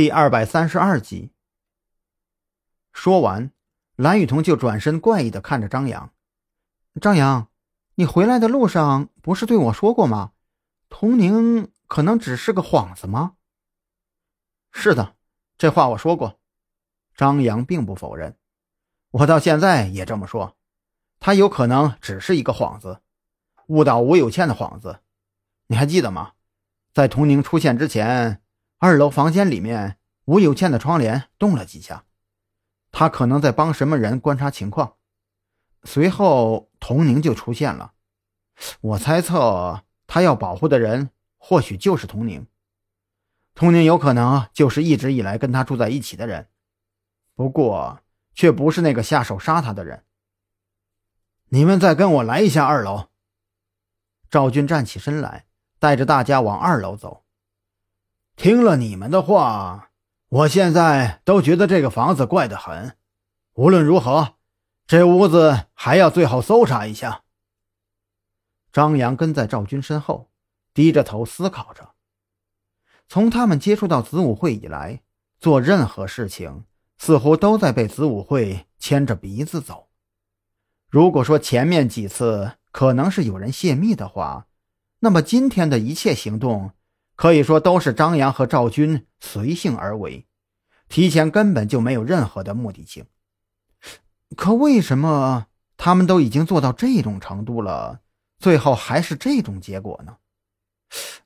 第二百三十二集。说完，蓝雨桐就转身怪异的看着张扬：“张扬，你回来的路上不是对我说过吗？童宁可能只是个幌子吗？”“是的，这话我说过。”张扬并不否认，“我到现在也这么说，他有可能只是一个幌子，误导吴有倩的幌子。你还记得吗？在童宁出现之前。”二楼房间里面，吴有倩的窗帘动了几下，他可能在帮什么人观察情况。随后，童宁就出现了。我猜测，他要保护的人或许就是童宁。童宁有可能就是一直以来跟他住在一起的人，不过却不是那个下手杀他的人。你们再跟我来一下二楼。赵军站起身来，带着大家往二楼走。听了你们的话，我现在都觉得这个房子怪得很。无论如何，这屋子还要最好搜查一下。张扬跟在赵军身后，低着头思考着。从他们接触到子午会以来，做任何事情似乎都在被子午会牵着鼻子走。如果说前面几次可能是有人泄密的话，那么今天的一切行动。可以说都是张扬和赵军随性而为，提前根本就没有任何的目的性。可为什么他们都已经做到这种程度了，最后还是这种结果呢？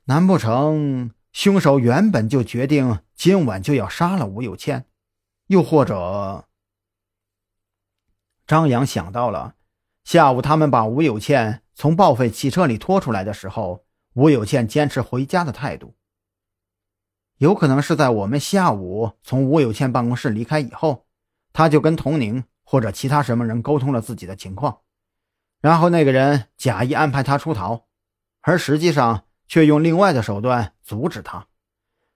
难不成凶手原本就决定今晚就要杀了吴有倩？又或者，张扬想到了下午他们把吴有倩从报废汽车里拖出来的时候。吴有倩坚持回家的态度，有可能是在我们下午从吴有倩办公室离开以后，他就跟童宁或者其他什么人沟通了自己的情况，然后那个人假意安排他出逃，而实际上却用另外的手段阻止他，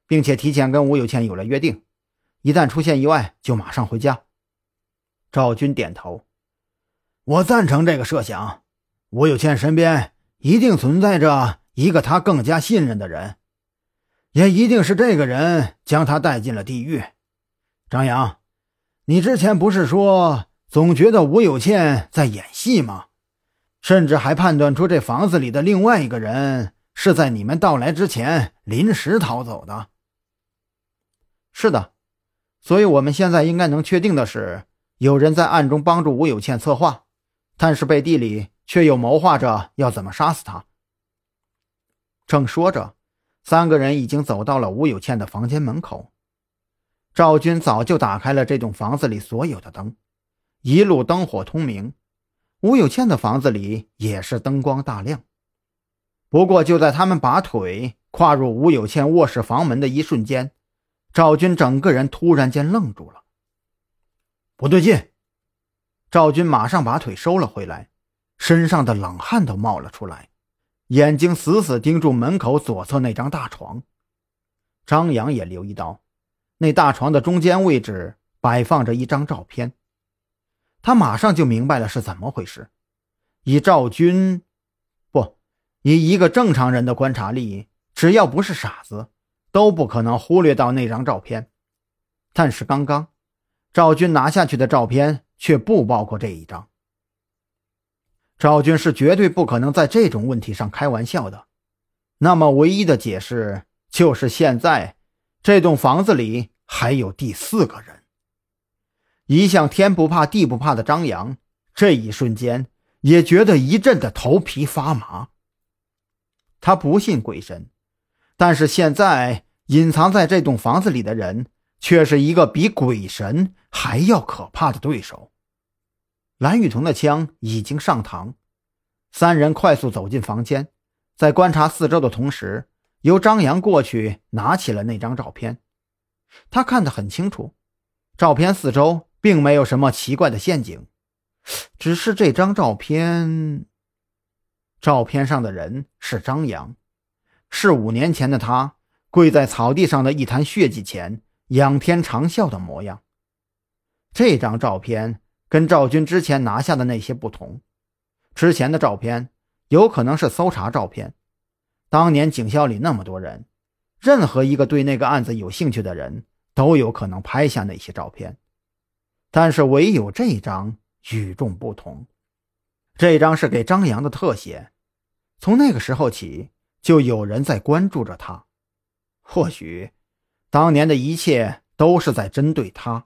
并且提前跟吴有倩有了约定，一旦出现意外就马上回家。赵军点头，我赞成这个设想。吴有倩身边一定存在着。一个他更加信任的人，也一定是这个人将他带进了地狱。张扬，你之前不是说总觉得吴有倩在演戏吗？甚至还判断出这房子里的另外一个人是在你们到来之前临时逃走的。是的，所以我们现在应该能确定的是，有人在暗中帮助吴有倩策划，但是背地里却又谋划着要怎么杀死他。正说着，三个人已经走到了吴有倩的房间门口。赵军早就打开了这栋房子里所有的灯，一路灯火通明。吴有倩的房子里也是灯光大亮。不过，就在他们把腿跨入吴有倩卧室房门的一瞬间，赵军整个人突然间愣住了。不对劲！赵军马上把腿收了回来，身上的冷汗都冒了出来。眼睛死死盯住门口左侧那张大床，张扬也留意到，那大床的中间位置摆放着一张照片。他马上就明白了是怎么回事。以赵军，不，以一个正常人的观察力，只要不是傻子，都不可能忽略到那张照片。但是刚刚，赵军拿下去的照片却不包括这一张。赵军是绝对不可能在这种问题上开玩笑的，那么唯一的解释就是现在这栋房子里还有第四个人。一向天不怕地不怕的张扬，这一瞬间也觉得一阵的头皮发麻。他不信鬼神，但是现在隐藏在这栋房子里的人，却是一个比鬼神还要可怕的对手。蓝雨桐的枪已经上膛，三人快速走进房间，在观察四周的同时，由张扬过去拿起了那张照片。他看得很清楚，照片四周并没有什么奇怪的陷阱，只是这张照片，照片上的人是张扬，是五年前的他跪在草地上的一滩血迹前仰天长啸的模样。这张照片。跟赵军之前拿下的那些不同，之前的照片有可能是搜查照片。当年警校里那么多人，任何一个对那个案子有兴趣的人都有可能拍下那些照片，但是唯有这张与众不同。这张是给张扬的特写，从那个时候起，就有人在关注着他。或许，当年的一切都是在针对他。